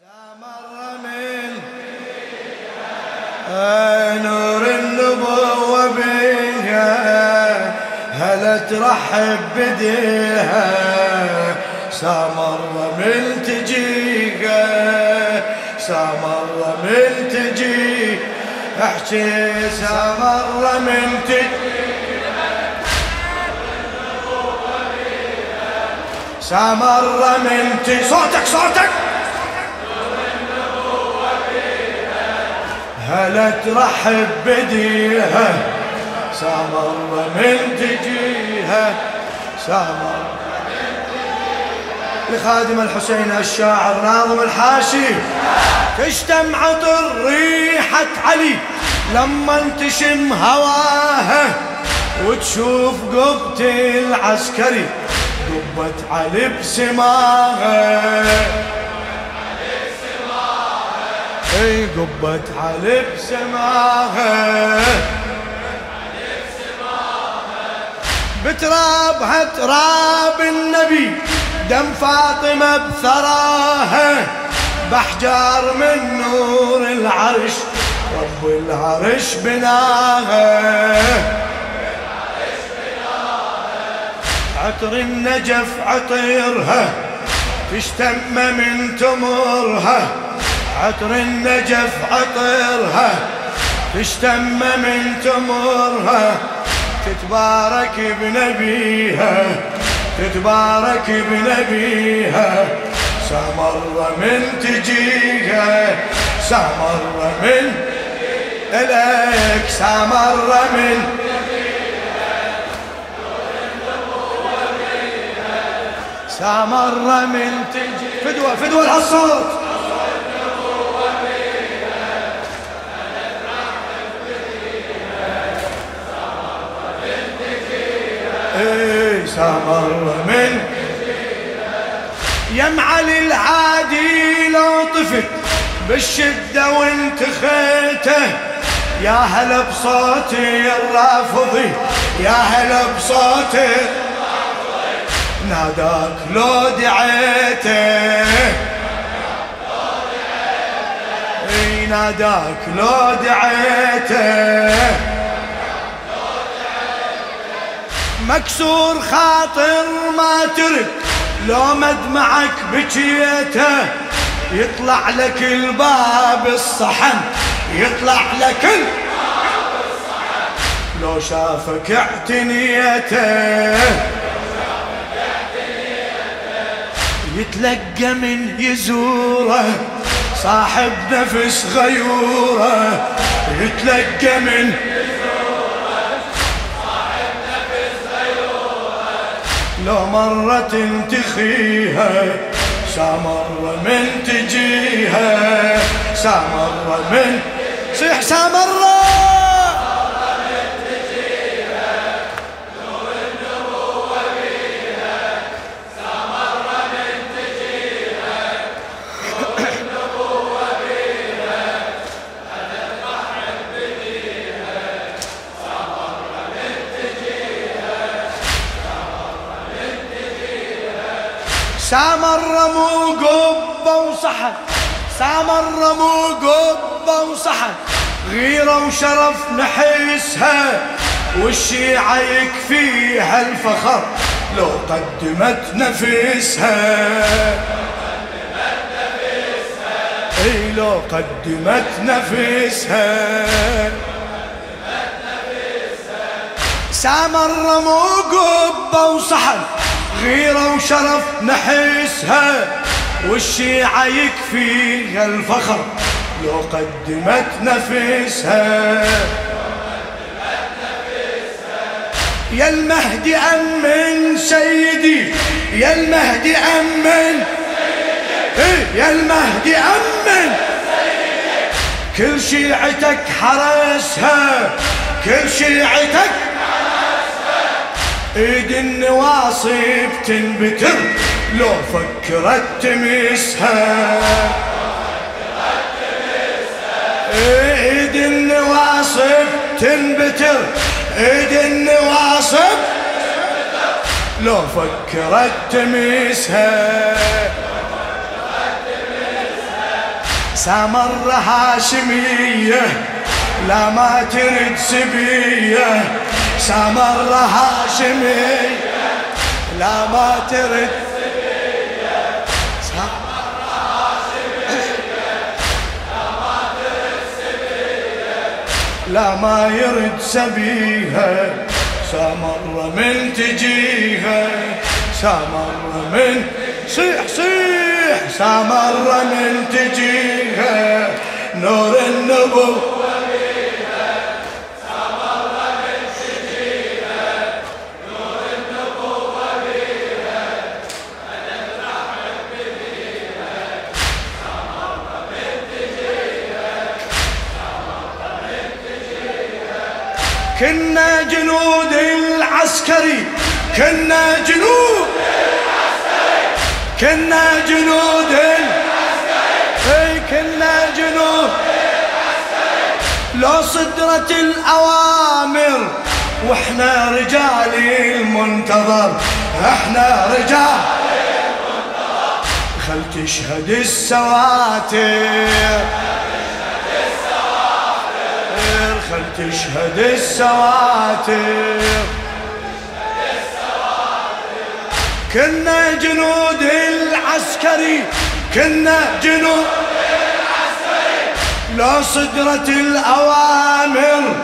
سامر من نور النبوة بيها؟ هلا ترحب بديها؟ سامر من تجيها. سامر من تجي احكي سامر من تجي سامر من تجي صوتك صوتك! هلا ترحب بديها سامر من تجيها سامر لخادم الحسين الشاعر ناظم الحاشي. تشتم عطر ريحة علي لما تشم هواها وتشوف قبة العسكري قبة علي بسماها أي قبة علي بسماها بترابها تراب النبي دم فاطمة بثراها. بحجار من نور العرش رب العرش بناها. عطر النجف عطيرها تشتم من تمرها. عطر النجف عطرها تشتم من تمرها تتبارك بنبيها تتبارك بنبيها. سمر من تجيها سمر من إليك سمر من سمر من تجي فدوة فدوة الصوت سمر من يا معلي العادي لو طفت بالشدة وانت خيته. يا هلا بصوتي الرافضي يا هلا بصوتي. ناداك لو دعيته. ناداك لو دعيته. مكسور خاطر ما ترد لو مدمعك بجيته يطلع لك الباب الصحن. يطلع لك الباب الصحن لو شافك اعتنيته. يتلقى من يزوره صاحب نفس غيوره. يتلقى من لو مرة تنتخيها سامر من تجيها سامر من صيح سامر مو قبة وصحن. سامر مو قبة وصحن. غيرة وشرف نحسها والشيعة يكفيها الفخر. لو قدمت نفسها إي لو قدمت نفسها سامر مو قبة وصحن. غيرة وشرف نحسها والشيعة يكفيها الفخر لو قدمت نفسها. يا المهدي أمن سيدي يا المهدي أمن يا المهدي أمن. كل شيعتك حرسها كل شيعتك ايد النواصب تنبتر لو فكرت تمسها ايد النواصب تنبتر ايد النواصب لو فكرت تمسها سامر هاشمية لا ما ترد سبية. سامر هاشمية لا ما ترد. لا ما يرد سبيها. سامر من تجيها. سامر من صيح صيح. سامر من تجيها. نور النبو العسكري كنا جنود. كنا جنود العسكري كنا جنود. لو صدرت الأوامر وإحنا رجال المنتظر. إحنا رجال خل تشهد السواتر. خل تشهد السواتر. كنا جنود العسكري كنا جنود العسكري. لو صدرت الأوامر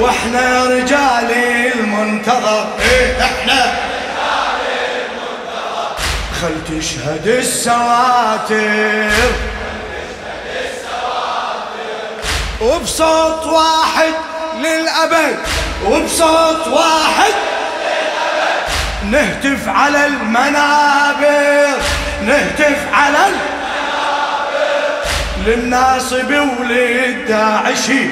وإحنا رجال المنتظر. إيه إحنا خل تشهد السواتر. وبصوت واحد للأبد. وبصوت واحد نهتف على المنابر نهتف على المنابر. للناصب وللداعشي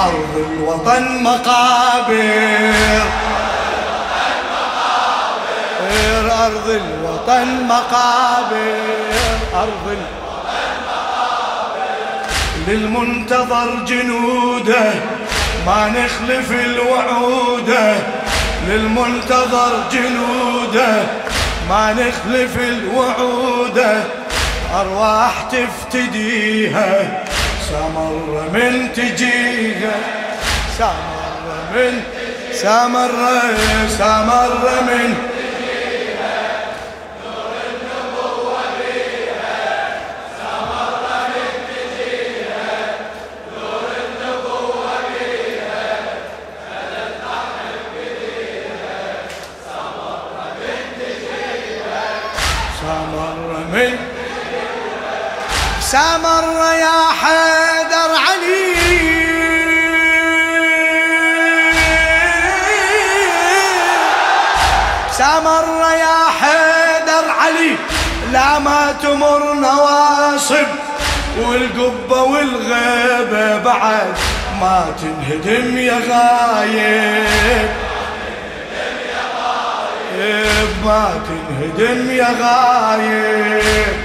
أرض الوطن مقابر. أرض الوطن مقابر أرض الوطن للمنتظر جنوده ما نخلف الوعوده للمنتظر جنوده ما نخلف الوعوده. أرواح تفتديها سمر من تجيها. سمر من سمر سمر من سامر يا حيدر علي لا ما تمر نواصب. والقبة والغيبة بعد ما تنهدم يا غايب. ما تنهدم يا غايب.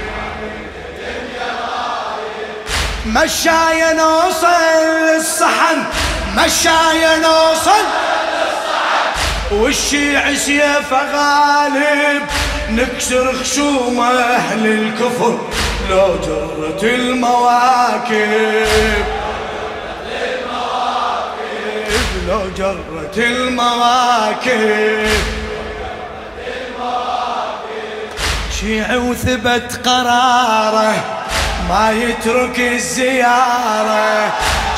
مشايا نوصل للصحن مشايا نوصل والشيع سيف غالب. نكسر خشوم أهل الكفر لو جرت المواكب. لو جرت المواكب. شيع وثبت قراره ما يترك الزيارة.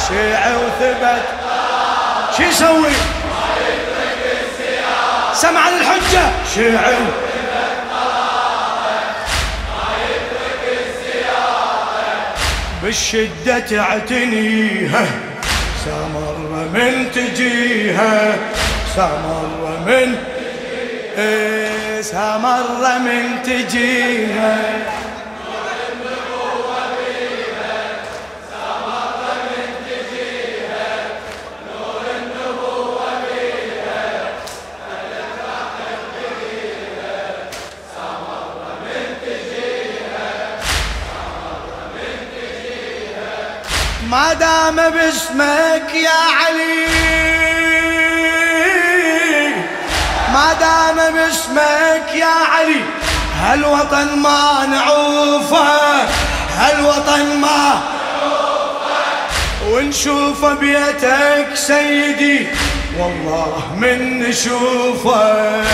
شيع وثبت. شو يسوي؟ سمع الحجة شيع بالشدة تعتنيها سمر من تجيها. سمر من إيه سمر من تجيها. ما دام باسمك يا علي. ما دام باسمك يا علي هالوطن ما نعوفه هالوطن ما ونشوف بيتك سيدي والله من نشوفه.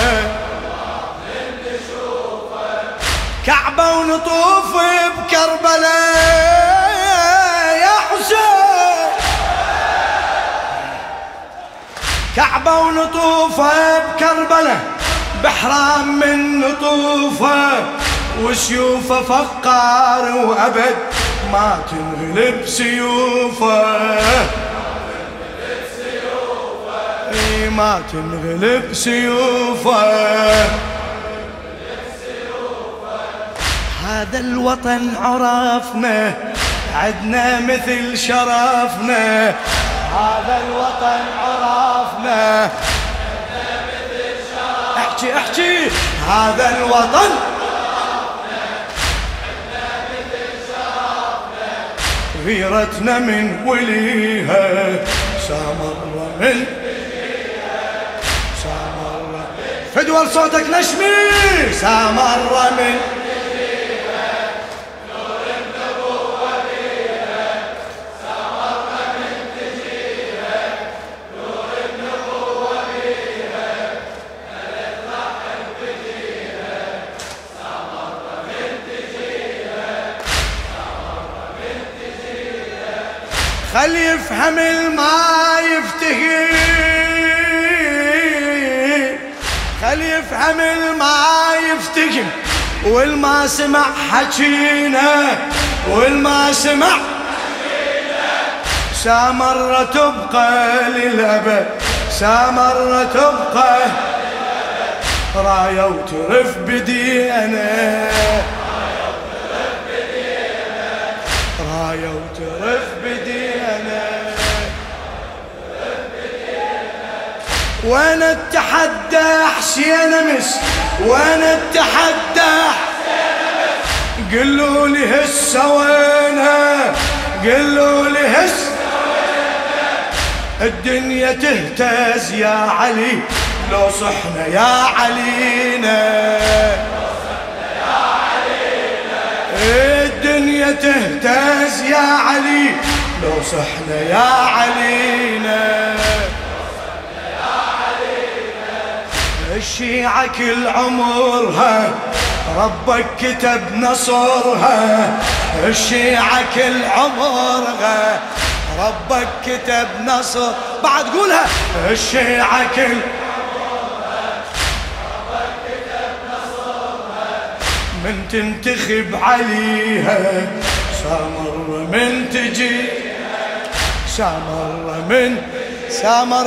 كعبة ونطوف كعبة ونطوف بكربلاء بحرام من نطوفة وسيوفه فقار وأبد ما تنغلب سيوفة. ما تنغلب سيوفة. هذا الوطن عرفنا عدنا مثل شرفنا. هذا الوطن عرفنا. احكي احكي. هذا الوطن غيرتنا من وليها. سامر من سامر فدول صوتك نشمي. سامر من خل يفهم الما يفتهي. خل يفهم الما يفتهي. والما سمع حكينا والما سمع سامرة تبقى للأبد سامرة تبقى راية وترف بدينا. راية وترف وأنا اتحدى حسين امس وأنا اتحدى قلوا لي هسه وينها؟ قلوا لي هسه الدنيا تهتز يا علي لو صحنا يا علينا. الدنيا تهتز يا علي لو صحنا يا علينا. الشيعة كل عمرها ربك كتب نصرها الشيعة كل عمرها ربك كتب نصر بعد قولها. الشيعة كل من تنتخب عليها. سامر من تجي سامر من سامر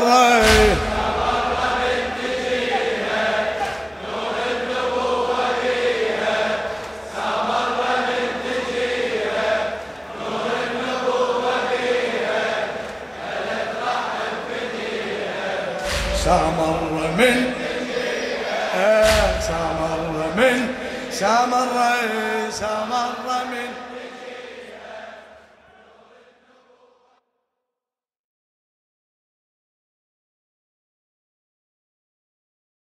سامر من سامر من سامر سامر